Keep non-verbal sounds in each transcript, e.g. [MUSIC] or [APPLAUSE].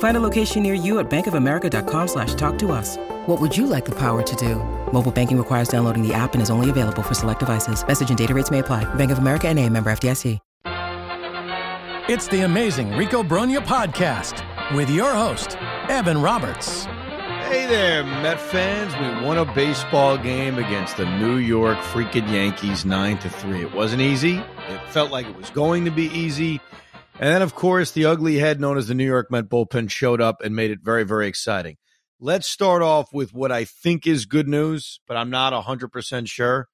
Find a location near you at bankofamerica.com slash talk to us. What would you like the power to do? Mobile banking requires downloading the app and is only available for select devices. Message and data rates may apply. Bank of America and a member FDIC. It's the amazing Rico Brogna podcast with your host, Evan Roberts. Hey there, Met fans. We won a baseball game against the New York freaking Yankees 9 to 3. It wasn't easy. It felt like it was going to be easy. And then, of course, the ugly head known as the New York Met bullpen showed up and made it very, very exciting. Let's start off with what I think is good news, but I'm not 100% sure.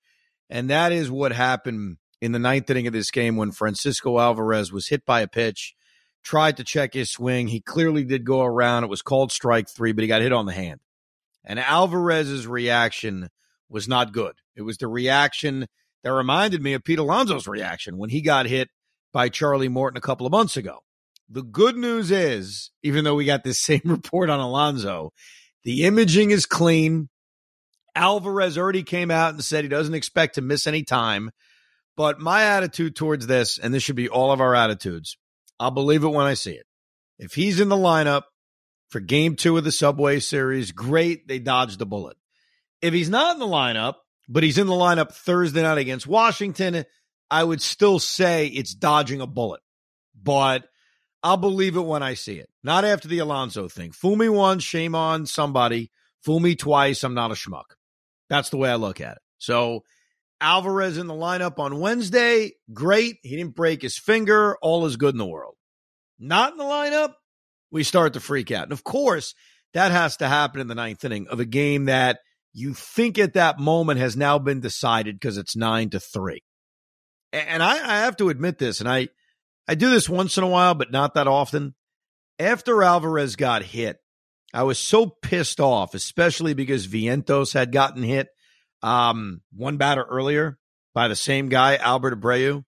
And that is what happened in the ninth inning of this game when Francisco Alvarez was hit by a pitch, tried to check his swing. He clearly did go around. It was called strike three, but he got hit on the hand. And Alvarez's reaction was not good. It was the reaction that reminded me of Pete Alonso's reaction when he got hit by Charlie Morton a couple of months ago. The good news is, even though we got this [LAUGHS] same report on Alonso, the imaging is clean. Alvarez already came out and said he doesn't expect to miss any time. But my attitude towards this, and this should be all of our attitudes, I'll believe it when I see it. If he's in the lineup for game two of the Subway Series, great. They dodged the bullet. If he's not in the lineup, but he's in the lineup Thursday night against Washington, I would still say it's dodging a bullet. But I'll believe it when I see it. Not after the Alonso thing. Fool me once, shame on somebody. Fool me twice, I'm not a schmuck. That's the way I look at it. So Alvarez in the lineup on Wednesday, great. He didn't break his finger. All is good in the world. Not in the lineup, we start to freak out. And of course, that has to happen in the ninth inning of a game that you think at that moment has now been decided because it's nine to three. And I, I have to admit this, and I, I do this once in a while, but not that often. After Alvarez got hit, I was so pissed off, especially because Vientos had gotten hit um, one batter earlier by the same guy, Albert Abreu.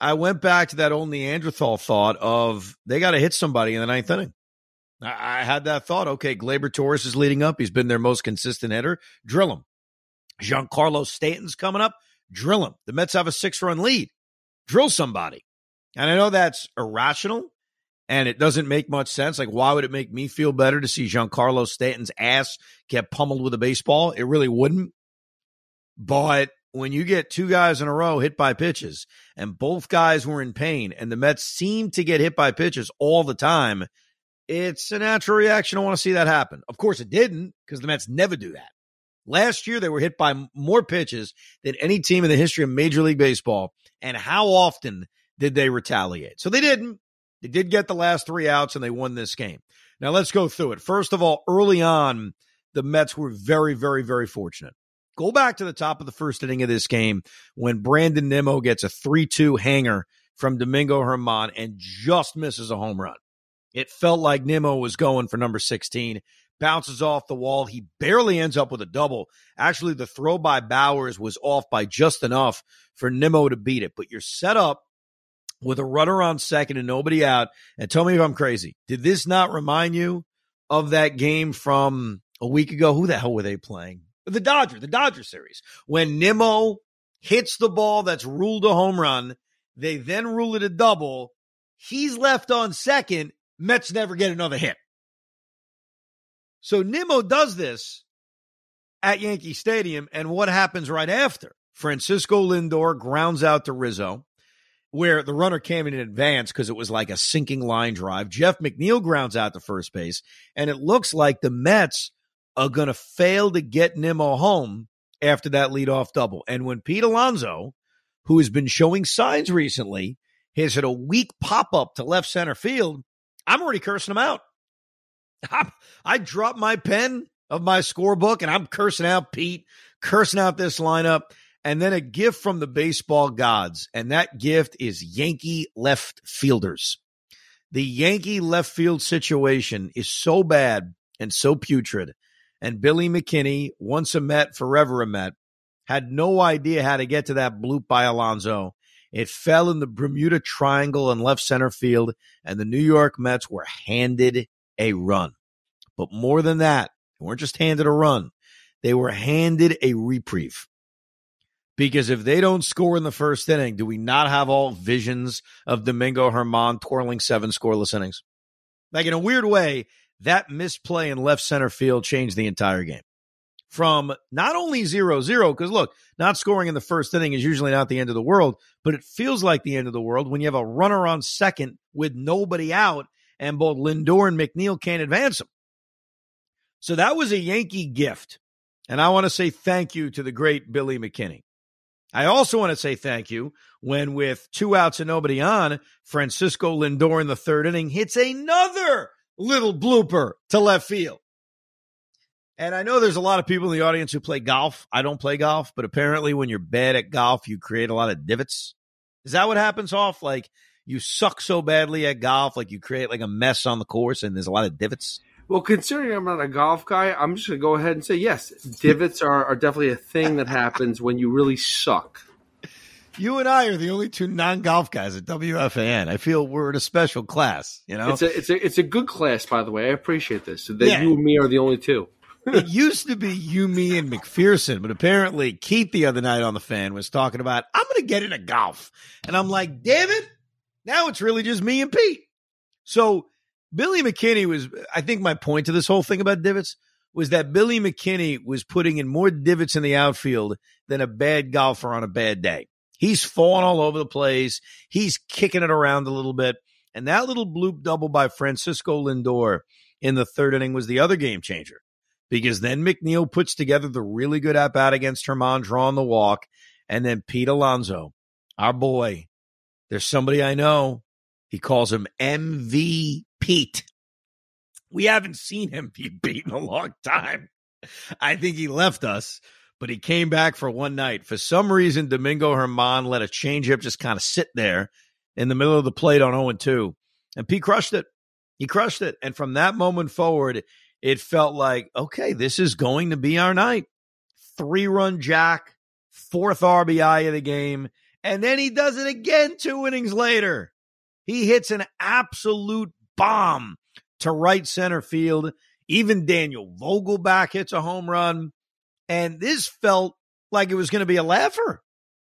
I went back to that old Neanderthal thought of they got to hit somebody in the ninth inning. I, I had that thought. Okay, Gleyber Torres is leading up. He's been their most consistent hitter. Drill him. Giancarlo Stanton's coming up. Drill him. The Mets have a six run lead. Drill somebody. And I know that's irrational and it doesn't make much sense. Like, why would it make me feel better to see Giancarlo Stanton's ass get pummeled with a baseball? It really wouldn't. But when you get two guys in a row hit by pitches and both guys were in pain and the Mets seem to get hit by pitches all the time, it's a natural reaction. I want to see that happen. Of course, it didn't because the Mets never do that. Last year, they were hit by more pitches than any team in the history of Major League Baseball. And how often did they retaliate? So they didn't. They did get the last three outs and they won this game. Now let's go through it. First of all, early on, the Mets were very, very, very fortunate. Go back to the top of the first inning of this game when Brandon Nimmo gets a 3 2 hanger from Domingo Germán and just misses a home run. It felt like Nimmo was going for number 16, bounces off the wall. He barely ends up with a double. Actually, the throw by Bauers was off by just enough for Nimmo to beat it. But you're set up with a runner on second and nobody out. And tell me if I'm crazy. Did this not remind you of that game from a week ago? Who the hell were they playing? The Dodger, the Dodger series. When Nimmo hits the ball that's ruled a home run, they then rule it a double. He's left on second. Mets never get another hit. So Nimmo does this at Yankee Stadium, and what happens right after? Francisco Lindor grounds out to Rizzo, where the runner came in advance because it was like a sinking line drive. Jeff McNeil grounds out to first base, and it looks like the Mets are going to fail to get Nimmo home after that leadoff double. And when Pete Alonso, who has been showing signs recently, has hit a weak pop up to left center field. I'm already cursing him out. I, I dropped my pen of my scorebook and I'm cursing out Pete, cursing out this lineup, and then a gift from the baseball gods. And that gift is Yankee left fielders. The Yankee left field situation is so bad and so putrid. And Billy McKinney, once a Met, forever a Met, had no idea how to get to that bloop by Alonso. It fell in the Bermuda Triangle in left center field, and the New York Mets were handed a run. But more than that, they weren't just handed a run, they were handed a reprieve. Because if they don't score in the first inning, do we not have all visions of Domingo Germán twirling seven scoreless innings? Like in a weird way, that misplay in left center field changed the entire game. From not only 0 0, because look, not scoring in the first inning is usually not the end of the world, but it feels like the end of the world when you have a runner on second with nobody out and both Lindor and McNeil can't advance them. So that was a Yankee gift. And I want to say thank you to the great Billy McKinney. I also want to say thank you when, with two outs and nobody on, Francisco Lindor in the third inning hits another little blooper to left field. And I know there's a lot of people in the audience who play golf. I don't play golf, but apparently when you're bad at golf, you create a lot of divots. Is that what happens off? Like you suck so badly at golf, like you create like a mess on the course and there's a lot of divots? Well, considering I'm not a golf guy, I'm just going to go ahead and say yes. Divots are, are definitely a thing that happens when you really suck. You and I are the only two non-golf guys at WFAN. I feel we're in a special class. You know, it's a it's a it's a good class, by the way. I appreciate this. So that Yeah. you and me are the only two. [LAUGHS] it used to be you, me, and McPherson, but apparently Keith the other night on the fan was talking about I'm going to get into golf, and I'm like, damn it, now it's really just me and Pete. So Billy McKinney was, I think, my point to this whole thing about divots was that Billy McKinney was putting in more divots in the outfield than a bad golfer on a bad day. He's falling all over the place. He's kicking it around a little bit. And that little bloop double by Francisco Lindor in the third inning was the other game changer because then McNeil puts together the really good at bat against Germán drawing the walk. And then Pete Alonso, our boy, there's somebody I know. He calls him MV Pete. We haven't seen him be beat in a long time. I think he left us, but he came back for one night. For some reason, Domingo Germán let a changeup just kind of sit there in the middle of the plate on 0 2. And Pete crushed it. He crushed it. And from that moment forward, it felt like, okay, this is going to be our night. Three run jack, fourth RBI of the game. And then he does it again two innings later. He hits an absolute bomb to right center field. Even Daniel Vogelbach hits a home run. And this felt like it was going to be a laugher.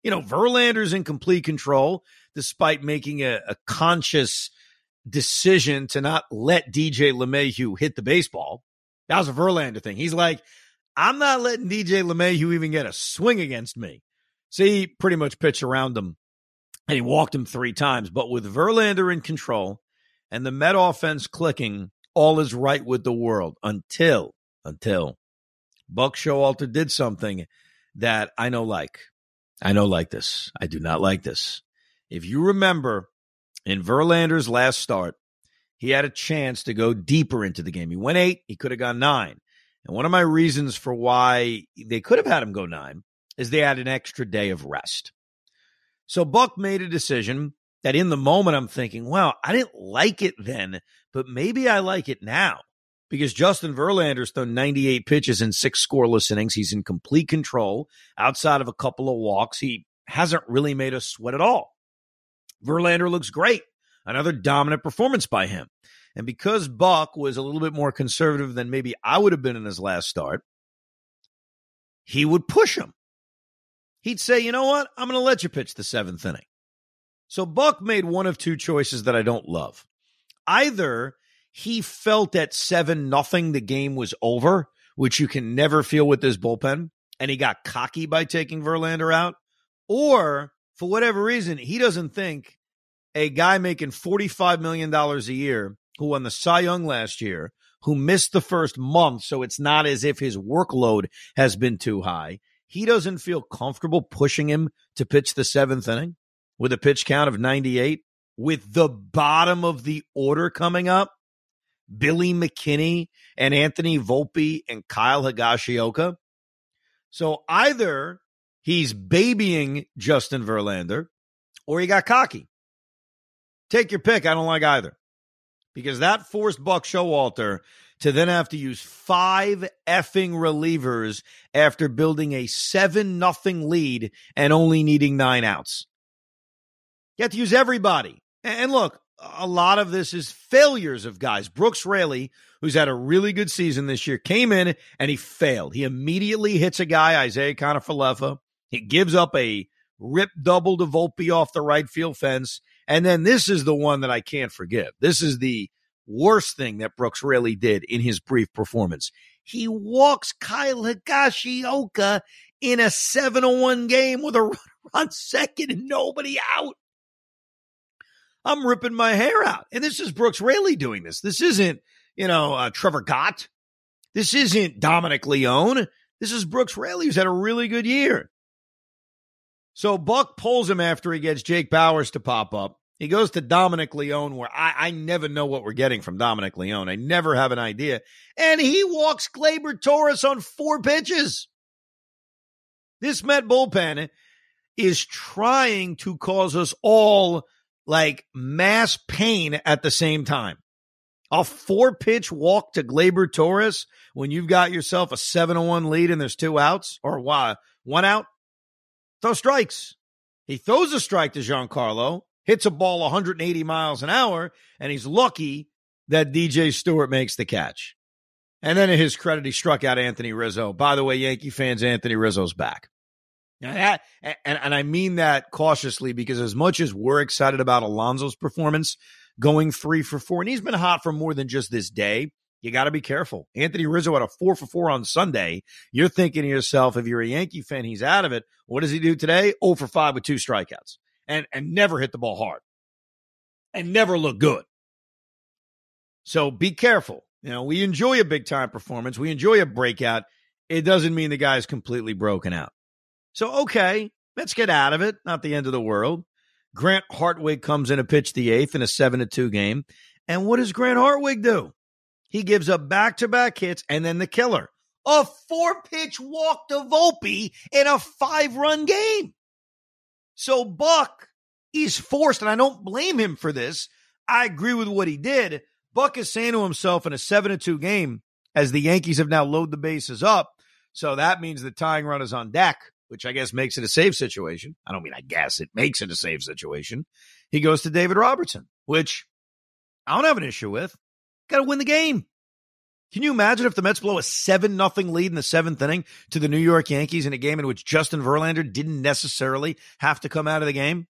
You know, Verlander's in complete control despite making a, a conscious decision to not let DJ LeMahieu hit the baseball. That was a Verlander thing. He's like, I'm not letting DJ LeMahieu even get a swing against me. So he pretty much pitched around him and he walked him three times. But with Verlander in control and the Met offense clicking, all is right with the world until, until Buck Showalter did something that I know like. I know like this. I do not like this. If you remember in Verlander's last start, he had a chance to go deeper into the game. He went eight, he could have gone nine. And one of my reasons for why they could have had him go nine is they had an extra day of rest. So Buck made a decision that in the moment I'm thinking, well, I didn't like it then, but maybe I like it now because Justin Verlander's thrown 98 pitches in six scoreless innings. He's in complete control outside of a couple of walks. He hasn't really made us sweat at all. Verlander looks great. Another dominant performance by him. And because Buck was a little bit more conservative than maybe I would have been in his last start, he would push him. He'd say, you know what? I'm going to let you pitch the seventh inning. So Buck made one of two choices that I don't love. Either he felt at seven nothing the game was over, which you can never feel with this bullpen, and he got cocky by taking Verlander out, or for whatever reason, he doesn't think a guy making $45 million a year who won the Cy Young last year, who missed the first month, so it's not as if his workload has been too high. He doesn't feel comfortable pushing him to pitch the seventh inning with a pitch count of 98 with the bottom of the order coming up, Billy McKinney and Anthony Volpe and Kyle Higashioka. So either he's babying Justin Verlander or he got cocky. Take your pick. I don't like either. Because that forced Buck Showalter to then have to use five effing relievers after building a seven nothing lead and only needing nine outs. You have to use everybody. And look, a lot of this is failures of guys. Brooks Raley, who's had a really good season this year, came in and he failed. He immediately hits a guy, Isiah Kiner-Falefa. He gives up a rip double to Volpe off the right field fence. And then this is the one that I can't forgive. This is the worst thing that Brooks Raley did in his brief performance. He walks Kyle Higashioka in a 7-1 game with a [LAUGHS] runner on second and nobody out. I'm ripping my hair out. And this is Brooks Raley doing this. This isn't, you know, uh, Trevor Gott. This isn't Dominic Leone. This is Brooks Raley, who's had a really good year. So Buck pulls him after he gets Jake Bauers to pop up. He goes to Dominic Leone, where I, I never know what we're getting from Dominic Leone. I never have an idea. And he walks Gleyber Torres on four pitches. This Met bullpen is trying to cause us all like mass pain at the same time. A four pitch walk to Gleyber Torres when you've got yourself a 7 1 lead and there's two outs or one out, throw strikes. He throws a strike to Giancarlo, hits a ball 180 miles an hour, and he's lucky that DJ Stewart makes the catch. And then in his credit, he struck out Anthony Rizzo. By the way, Yankee fans, Anthony Rizzo's back. And, and, and I mean that cautiously because as much as we're excited about Alonso's performance going three for four, and he's been hot for more than just this day, you got to be careful. Anthony Rizzo had a four for four on Sunday. You're thinking to yourself, if you're a Yankee fan, he's out of it. What does he do today? Oh for five with two strikeouts and, and never hit the ball hard and never look good. So be careful. You know, we enjoy a big time performance. We enjoy a breakout. It doesn't mean the guy's completely broken out. So, okay, let's get out of it. Not the end of the world. Grant Hartwig comes in to pitch the eighth in a 7 to 2 game. And what does Grant Hartwig do? He gives up back to back hits and then the killer. A four pitch walk to Volpe in a five run game. So Buck is forced, and I don't blame him for this. I agree with what he did. Buck is saying to himself in a 7 to 2 game, as the Yankees have now loaded the bases up. So that means the tying run is on deck which I guess makes it a save situation. I don't mean I guess it makes it a save situation. He goes to David Robertson, which I don't have an issue with. Got to win the game. Can you imagine if the Mets blow a 7 nothing lead in the seventh inning to the New York Yankees in a game in which Justin Verlander didn't necessarily have to come out of the game?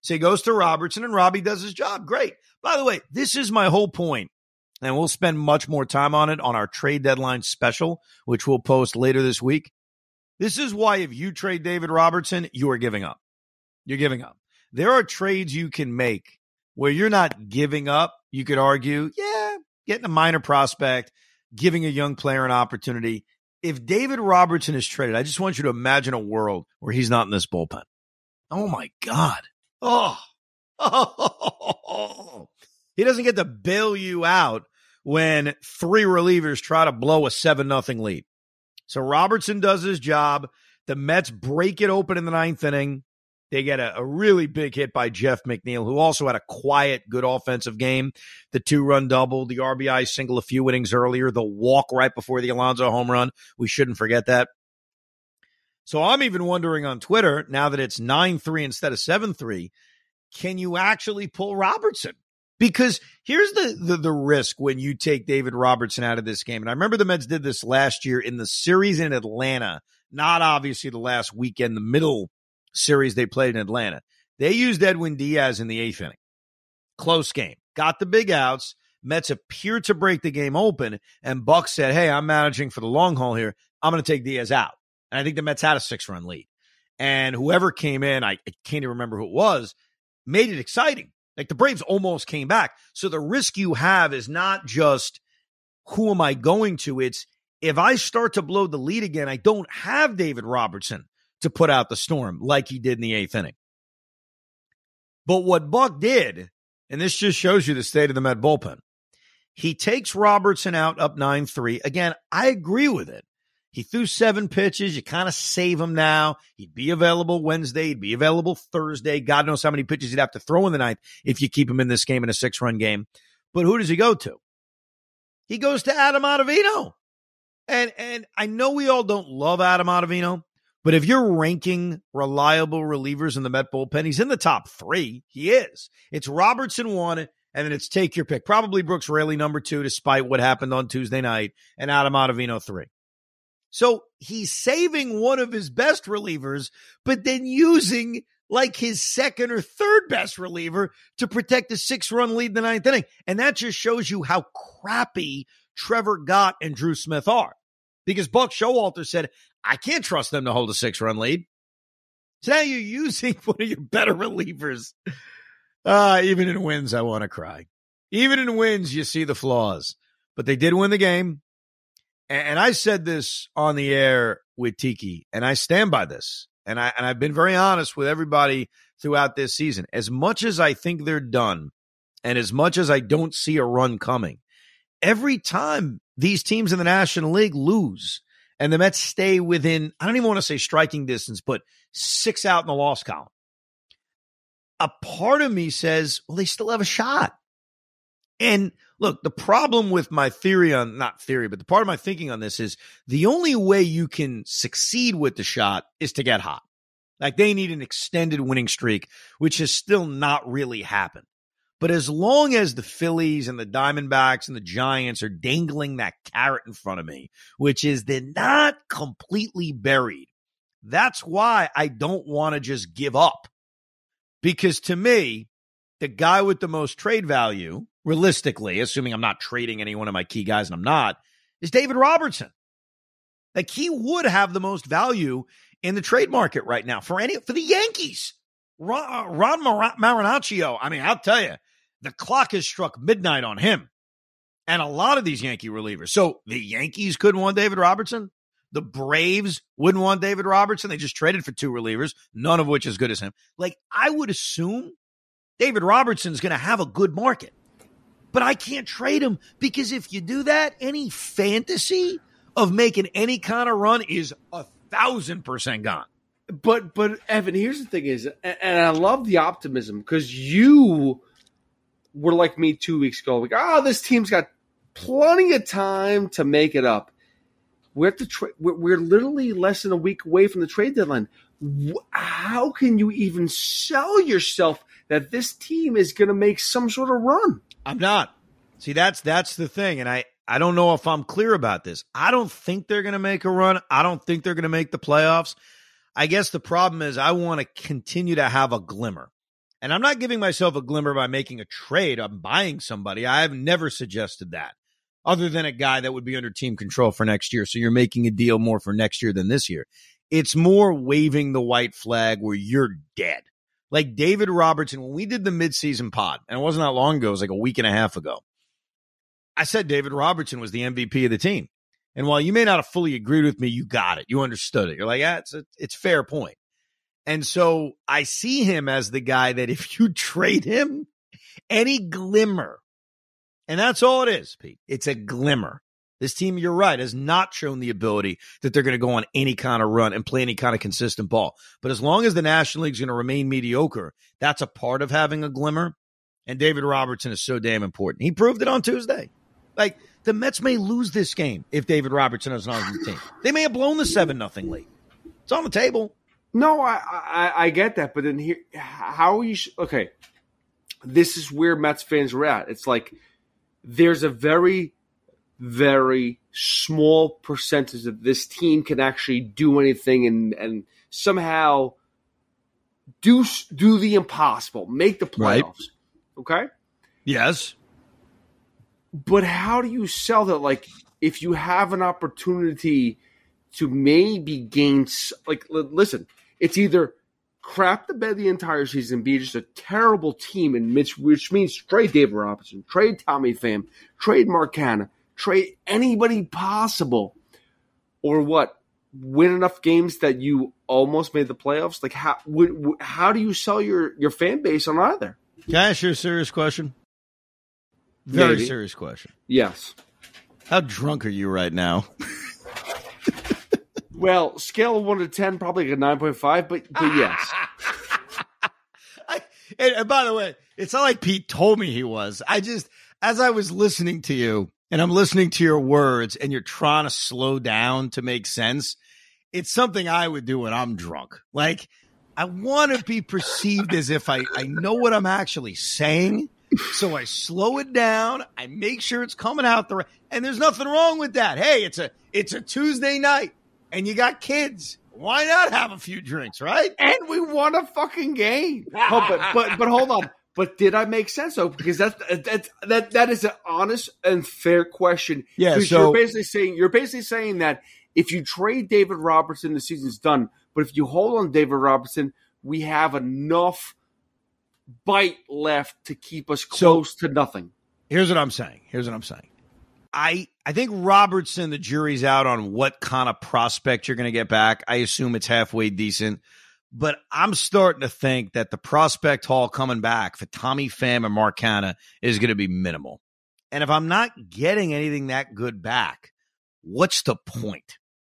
So he goes to Robertson and Robbie does his job. Great. By the way, this is my whole point, and we'll spend much more time on it on our trade deadline special, which we'll post later this week. This is why if you trade David Robertson, you are giving up. You're giving up. There are trades you can make where you're not giving up. You could argue, yeah, getting a minor prospect, giving a young player an opportunity. If David Robertson is traded, I just want you to imagine a world where he's not in this bullpen. Oh my God. Oh, oh. [LAUGHS] he doesn't get to bail you out when three relievers try to blow a seven nothing lead. So Robertson does his job. The Mets break it open in the ninth inning. They get a, a, really big hit by Jeff McNeil, who also had a quiet, good offensive game. The two run double, the RBI single a few innings earlier, the walk right before the Alonso home run. We shouldn't forget that. So I'm even wondering on Twitter, now that it's 9 3 instead of 7 3, can you actually pull Robertson? Because here's the, the, the risk when you take David Robertson out of this game. And I remember the Mets did this last year in the series in Atlanta, not obviously the last weekend, the middle series they played in Atlanta. They used Edwin Diaz in the eighth inning. Close game. Got the big outs. Mets appeared to break the game open, and Buck said, Hey, I'm managing for the long haul here. I'm going to take Diaz out. And I think the Mets had a six run lead. And whoever came in, I, I can't even remember who it was, made it exciting like the Braves almost came back. So the risk you have is not just who am I going to? It's if I start to blow the lead again, I don't have David Robertson to put out the storm like he did in the eighth inning. But what Buck did, and this just shows you the state of the Met bullpen, he takes Robertson out up 9 3. Again, I agree with it. He threw seven pitches. You kind of save him now. He'd be available Wednesday. He'd be available Thursday. God knows how many pitches he'd have to throw in the ninth if you keep him in this game in a six run game. But who does he go to? He goes to Adam Ottavino. And and I know we all don't love Adam Ottavino, but if you're ranking reliable relievers in the Met bullpen, he's in the top three. He is. It's Robertson one, and then it's take your pick. Probably Brooks Raley number two, despite what happened on Tuesday night, and Adam Ottavino three. So he's saving one of his best relievers, but then using like his second or third best reliever to protect a six run lead in the ninth inning. And that just shows you how crappy Trevor Gott and Drew Smith are. Because Buck Showalter said, I can't trust them to hold a six run lead. So now you're using [LAUGHS] one of your better relievers. Uh, even in wins, I want to cry. Even in wins, you see the flaws. But they did win the game. And I said this on the air with Tiki, and I stand by this. And I and I've been very honest with everybody throughout this season. As much as I think they're done, and as much as I don't see a run coming, every time these teams in the National League lose and the Mets stay within, I don't even want to say striking distance, but six out in the loss column. A part of me says, well, they still have a shot. And look, the problem with my theory on, not theory, but the part of my thinking on this is the only way you can succeed with the shot is to get hot. Like they need an extended winning streak, which has still not really happened. But as long as the Phillies and the Diamondbacks and the Giants are dangling that carrot in front of me, which is they're not completely buried, that's why I don't want to just give up. Because to me, the guy with the most trade value realistically, assuming I'm not trading any one of my key guys and I'm not, is David Robertson. Like he would have the most value in the trade market right now for any for the Yankees. Uh, Ron, Ron Marinaccio. I mean, I'll tell you, the clock has struck midnight on him, and a lot of these Yankee relievers. So the Yankees couldn't want David Robertson. The Braves wouldn't want David Robertson. They just traded for two relievers, none of which as good as him. Like I would assume David Robertson's going to have a good market but I can't trade him because if you do that, any fantasy of making any kind of run is a thousand percent gone. But but Evan, here's the thing: is and I love the optimism because you were like me two weeks ago, like, oh, this team's got plenty of time to make it up. We're at the tra- we're literally less than a week away from the trade deadline. How can you even sell yourself that this team is going to make some sort of run? I'm not. See, that's that's the thing, and I I don't know if I'm clear about this. I don't think they're going to make a run. I don't think they're going to make the playoffs. I guess the problem is I want to continue to have a glimmer. And I'm not giving myself a glimmer by making a trade. I'm buying somebody. I have never suggested that other than a guy that would be under team control for next year. So you're making a deal more for next year than this year. It's more waving the white flag where you're dead like David Robertson, when we did the midseason pod, and it wasn't that long ago, it was like a week and a half ago. I said David Robertson was the MVP of the team. And while you may not have fully agreed with me, you got it. You understood it. You're like, yeah, it's a, it's fair point. And so I see him as the guy that if you [LAUGHS] trade him, any glimmer, and that's all it is, Pete. It's a glimmer this team, you're right, has not shown the ability that they're going to go on any kind of run and play any kind of consistent ball. But as long as the National League is going to remain mediocre, that's a part of having a glimmer. And David Robertson is so damn important. He proved it on Tuesday. Like the Mets may lose this game if David Robertson is not on the team. They may have blown the seven nothing lead. It's on the table. No, I, I, I get that, but then here, how are you? Okay, this is where Mets fans are at. It's like there's a very very small percentage of this team can actually do anything and and somehow do do the impossible, make the playoffs. Right. Okay? Yes. But how do you sell that like if you have an opportunity to maybe gain like listen, it's either crap the bed the entire season, be just a terrible team, and which, which means trade David Robinson, trade Tommy Pham, trade Mark Canha, trade anybody possible or what? Win enough games that you almost made the playoffs? Like how w- how do you sell your your fan base on either? Can I ask you a serious question? Very Maybe. serious question. Yes. How drunk are you right now? [LAUGHS] Well, scale of one to ten, probably like a nine point five, but but [LAUGHS] yes. I, and, and by the way, it's not like Pete told me he was. I just, as I was listening to you and I'm listening to your words and you're trying to slow down to make sense, it's something I would do when I'm drunk. Like, I want to be perceived as if I, I know what I'm actually saying. So I slow it down. I make sure it's coming out the right. And there's nothing wrong with that. Hey, it's a it's a Tuesday night and you got kids. Why not have a few drinks, right? and we won a fucking game. [LAUGHS] Oh, but but but hold on. But did I make sense though? Because that's that's that that is an honest and fair question. Yeah, so- you're basically saying you're basically saying that if you trade David Robertson, the season's done. But if you hold on David Robertson, we have enough bite left to keep us close to nothing. Here's what I'm saying. Here's what I'm saying. I I think Robertson, the jury's out on what kind of prospect you're going to get back. I assume it's halfway decent, but I'm starting to think that the prospect haul coming back for Tommy Pham and Mark Canha is going to be minimal. And if I'm not getting anything that good back, what's the point?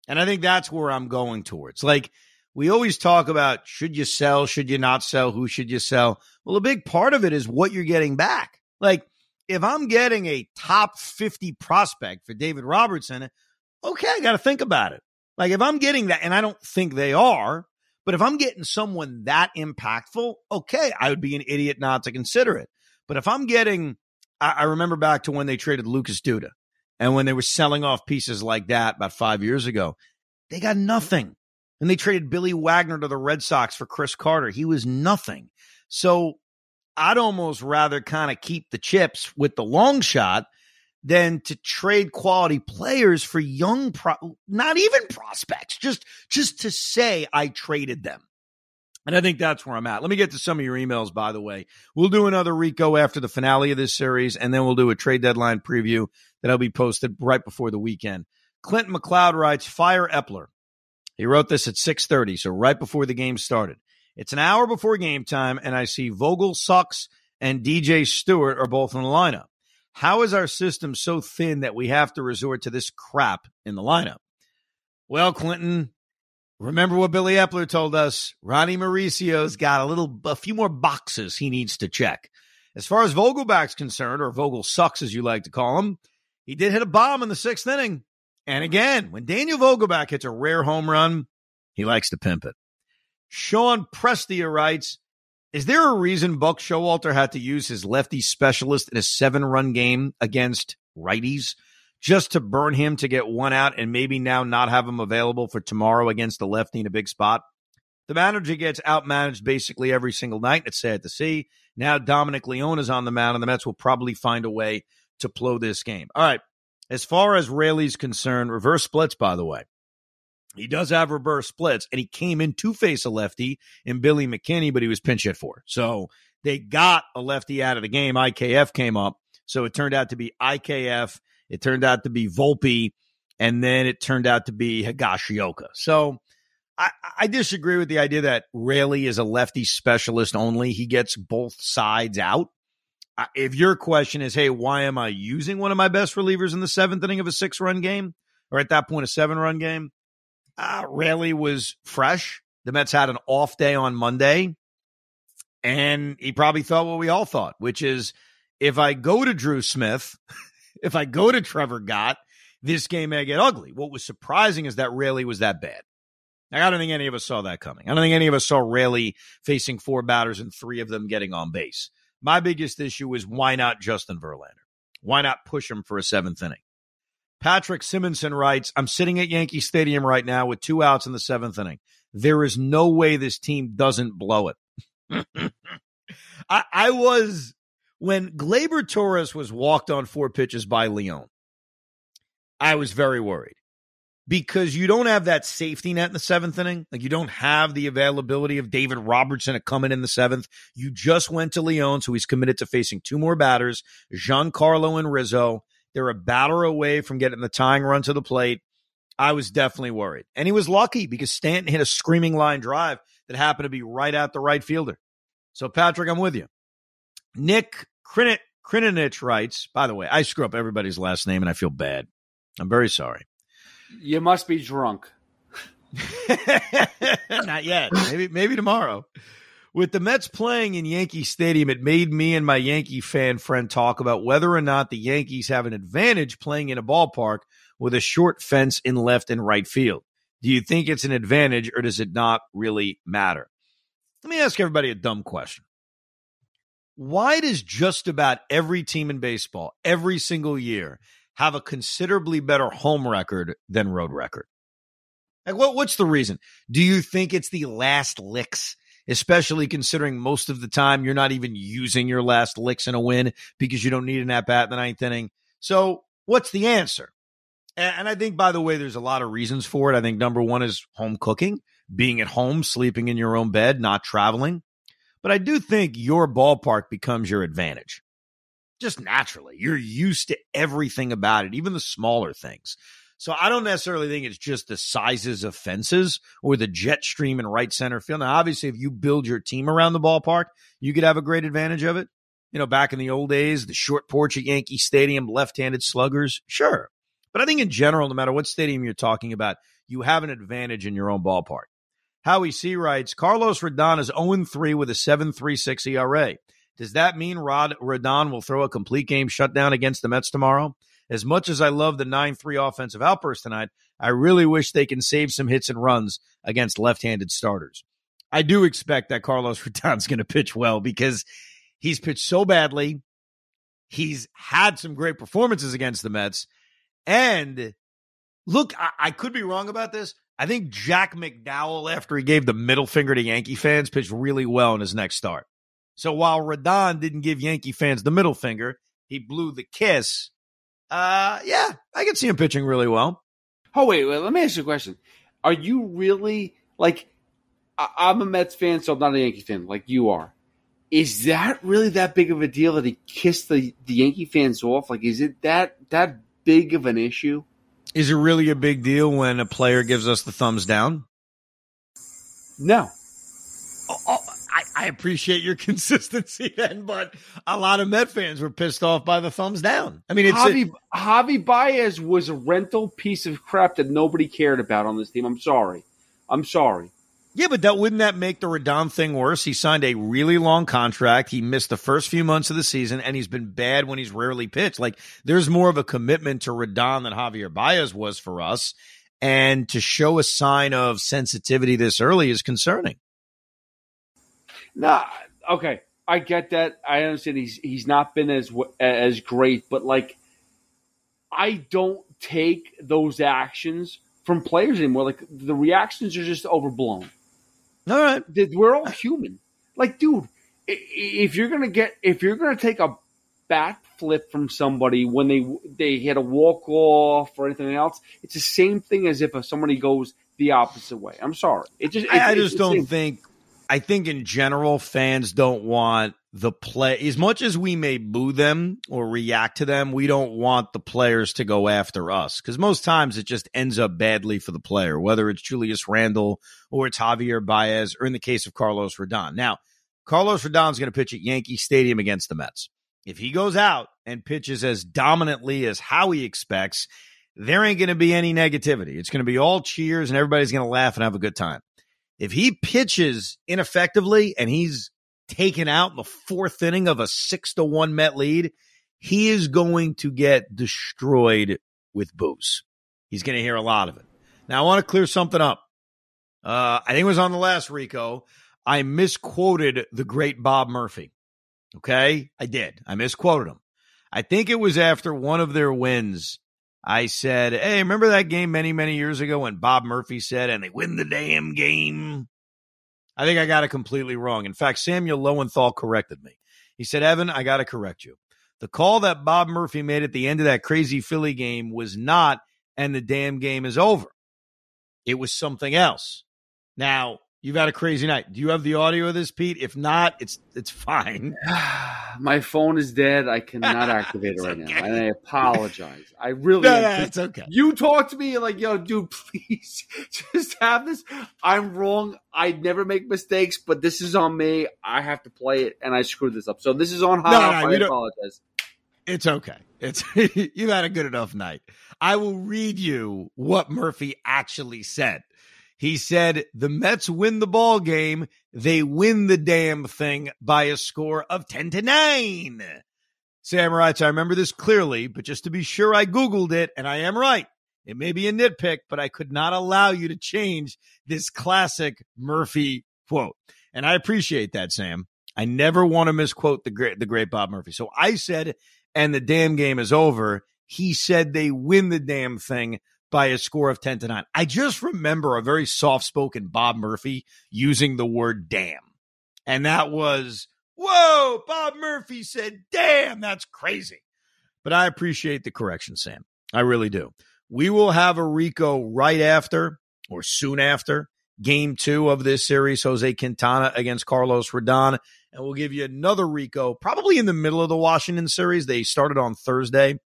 And I think that's where I'm going towards. Like we always talk about should you sell, should you not sell, who should you sell? Well, a big part of it is what you're getting back. Like if I'm getting a top 50 prospect for David Robertson, okay, I got to think about it. Like if I'm getting that, and I don't think they are, but if I'm getting someone that impactful, okay, I would be an idiot not to consider it. But if I'm getting, I, I remember back to when they traded Lucas Duda and when they were selling off pieces like that about five years ago, they got nothing. And they traded Billy Wagner to the Red Sox for Chris Carter. He was nothing. So I'd almost rather kind of keep the chips with the long shot than to trade quality players for young pro- not even prospects just just to say I traded them. And I think that's where I'm at. Let me get to some of your emails by the way. We'll do another Rico after the finale of this series and then we'll do a trade deadline preview that'll be posted right before the weekend. Clinton McLeod writes fire Eppler. He wrote this at 6:30, so right before the game started. It's an hour before game time, and I see Vogel sucks and DJ Stewart are both in the lineup. How is our system so thin that we have to resort to this crap in the lineup? Well, Clinton, remember what Billy Eppler told us? Ronny Mauricio's got a little, a few more boxes he needs to check. As far as Vogelbach's concerned, or Vogel sucks as you like to call him, he did hit a bomb in the sixth inning. And again, when Daniel Vogelbach hits a rare home run, he likes to pimp it. Sean Prestia writes, is there a reason Buck Showalter had to use his lefty specialist in a seven run game against righties just to burn him to get one out and maybe now not have him available for tomorrow against the lefty in a big spot? The manager gets outmanaged basically every single night. It's sad to see. Now Dominic Leone is on the mound, and the Mets will probably find a way to blow this game. All right. As far as Raley's concerned, reverse splits, by the way. He does have reverse splits, and he came in to face a lefty in Billy McKinney, but he was pinch hit for. So they got a lefty out of the game. IKF came up. So it turned out to be IKF. It turned out to be Volpe. And then it turned out to be Higashioka. So I, I disagree with the idea that Raley is a lefty specialist only. He gets both sides out. If your question is, hey, why am I using one of my best relievers in the seventh inning of a six run game, or at that point, a seven run game? Uh, Raley was fresh. The Mets had an off day on Monday, and he probably thought what we all thought, which is if I go to Drew Smith, [LAUGHS] if I go to Trevor Gott, this game may get ugly. What was surprising is that Raley was that bad. I don't think any of us saw that coming. I don't think any of us saw Raley facing four batters and three of them getting on base. My biggest issue is why not Justin Verlander? Why not push him for a seventh inning? Patrick Simonson writes, I'm sitting at Yankee Stadium right now with two outs in the seventh inning. There is no way this team doesn't blow it. [LAUGHS] I, I was, when Gleyber Torres was walked on four pitches by Leone, I was very worried because you don't have that safety net in the seventh inning. Like you don't have the availability of David Robertson come in in the seventh. You just went to Leone, so he's committed to facing two more batters, Giancarlo and Rizzo. They're a batter away from getting the tying run to the plate. I was definitely worried. And he was lucky because Stanton hit a screaming line drive that happened to be right at the right fielder. So, Patrick, I'm with you. Nick Krinich writes, by the way, I screw up everybody's last name and I feel bad. I'm very sorry. You must be drunk. [LAUGHS] Not yet. Maybe maybe tomorrow. With the Mets playing in Yankee Stadium, it made me and my Yankee fan friend talk about whether or not the Yankees have an advantage playing in a ballpark with a short fence in left and right field. Do you think it's an advantage or does it not really matter? Let me ask everybody a dumb question. Why does just about every team in baseball, every single year, have a considerably better home record than road record? Like, what, what's the reason? Do you think it's the last licks especially considering most of the time you're not even using your last licks in a win because you don't need an at bat in the ninth inning. So, what's the answer? And I think, by the way, there's a lot of reasons for it. I think number one is home cooking, being at home, sleeping in your own bed, not traveling. But I do think your ballpark becomes your advantage just naturally. You're used to everything about it, even the smaller things. So I don't necessarily think it's just the sizes of fences or the jet stream in right center field. Now, obviously, if you build your team around the ballpark, you could have a great advantage of it. You know, back in the old days, the short porch at Yankee Stadium, left handed sluggers, sure. But I think in general, no matter what stadium you're talking about, you have an advantage in your own ballpark. Howie C writes Carlos Rodon is 0 3 with a 7.36 ERA. Does that mean Rod Rodon will throw a complete game shutdown against the Mets tomorrow? As much as I love the 9 3 offensive outburst tonight, I really wish they can save some hits and runs against left handed starters. I do expect that Carlos Rodon's going to pitch well because he's pitched so badly. He's had some great performances against the Mets. And look, I, I could be wrong about this. I think Jack McDowell, after he gave the middle finger to Yankee fans, pitched really well in his next start. So while Rodon didn't give Yankee fans the middle finger, he blew the kiss uh, yeah, I can see him pitching really well. Oh wait, wait, let me ask you a question. Are you really like? I, am a Mets fan, so I'm not a Yankee fan like you are. Is that really that big of a deal that he kissed the, the Yankee fans off? Like, is it that that big of an issue? Is it really a big deal when a player gives us the thumbs down? No. I, appreciate your [LAUGHS] consistency then, but a lot of Met fans were pissed off by the thumbs down. I mean, it's Javi, a, Javi Baez was a rental piece of crap that nobody cared about on this team. I'm sorry. I'm sorry. Yeah, but that wouldn't that make the Rodon thing worse? He signed a really long contract. He missed the first few months of the season, and he's been bad when he's rarely pitched. Like there's more of a commitment to Rodon than Javier Baez was for us, and to show a sign of sensitivity this early is concerning. No, okay, I get that. I understand he's he's not been as as great, but like, I don't take those actions from players anymore. Like the reactions are just overblown. All right, we're all human. Like, dude, if you're gonna get if you're gonna take a bat flip from somebody when they they hit a walk off or anything else, it's the same thing as if uh, somebody goes the opposite way. I'm sorry. It just I, I just don't think I think in general, fans don't want the play as much as we may boo them or react to them. We don't want the players to go after us because most times it just ends up badly for the player, whether it's Julius Randle or it's Javier Baez or in the case of Carlos Rodon. Now, Carlos Rodon is going to pitch at Yankee Stadium against the Mets. If he goes out and pitches as dominantly as how he expects, there ain't going to be any negativity. It's going to be all cheers and everybody's going to laugh and have a good time. If he pitches ineffectively and he's taken out in the fourth inning of a six to one Met lead, he is going to get destroyed with boos. He's going to hear a lot of it. Now, I want to clear something up. Uh, I think it was on the last Rico. I misquoted the great Bob Murphy. Okay. I did. I misquoted him. I think it was after one of their wins I said, Hey, remember that game many, many years ago when Bob Murphy said, and they win the damn game? I think I got it completely wrong. In fact, Samuel Lowenthal corrected me. He said, Evan, I got to correct you. The call that Bob Murphy made at the end of that crazy Philly game was not, and the damn game is over. It was something else. Now, You've had a crazy night. Do you have the audio of this, Pete? If not, it's it's fine. [SIGHS] My phone is dead. I cannot [LAUGHS] activate it right okay. now, and I apologize. I really. No, no, it's okay. You talk to me like, yo, dude, [LAUGHS] please just have this. I'm wrong. I never make mistakes, but this is on me. I have to play it, and I screwed this up. So this is on high. No, no, I apologize. It's okay. It's [LAUGHS] you've had a good enough night. I will read you what Murphy actually said. He said the Mets win the ball game. They win the damn thing by a score of 10 to 9. Sam writes, I remember this clearly, but just to be sure, I Googled it and I am right. It may be a nitpick, but I could not allow you to change this classic Murphy quote. And I appreciate that, Sam. I never want to misquote the great, the great Bob Murphy. So I said, and the damn game is over. He said they win the damn thing by a score of 10 to 9. I just remember a very soft spoken Bob Murphy using the word damn. And that was, whoa, Bob Murphy said, damn, that's crazy. But I appreciate the correction, Sam. I really do. We will have a Rico right after or soon after game two of this series, Jose Quintana against Carlos Rodon. And we'll give you another Rico probably in the middle of the Washington series. They started on Thursday.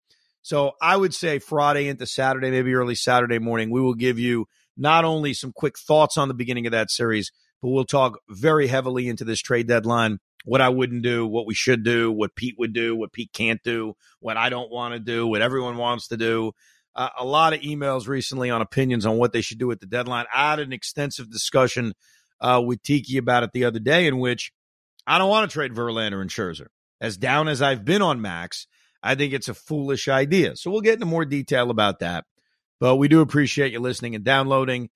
So I would say Friday into Saturday, maybe early Saturday morning, we will give you not only some quick thoughts on the beginning of that series, but we'll talk very heavily into this trade deadline. What I wouldn't do, what we should do, what Pete would do, what Pete can't do, what I don't want to do, what everyone wants to do. Uh, a lot of emails recently on opinions on what they should do at the deadline. I had an extensive discussion uh, with Tiki about it the other day, in which I don't want to trade Verlander and Scherzer. As down as I've been on Max, I think it's a foolish idea. So we'll get into more detail about that. But we do appreciate you listening and downloading.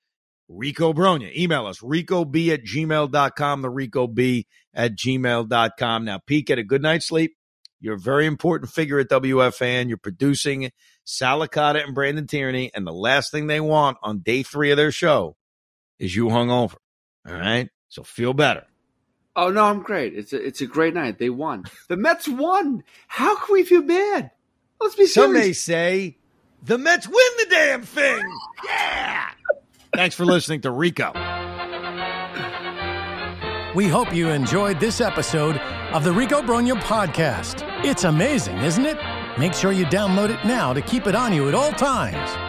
Rico Brogna, email us, ricob at gmail.com, the ricob at gmail.com. Now, Pete, get a good night's sleep. You're a very important figure at WFAN. You're producing Sal Licata and Brandon Tierney, and the last thing they want on day three of their show is you hungover. All right? So feel better. Oh no, I'm great. It's a it's a great night. They won. The Mets won. How can we feel bad? Let's be Some may say the Mets win the damn thing. Yeah. Thanks for listening to Rico. We hope you enjoyed this episode of the Rico Brogna Podcast. It's amazing, isn't it? Make sure you download it now to keep it on you at all times.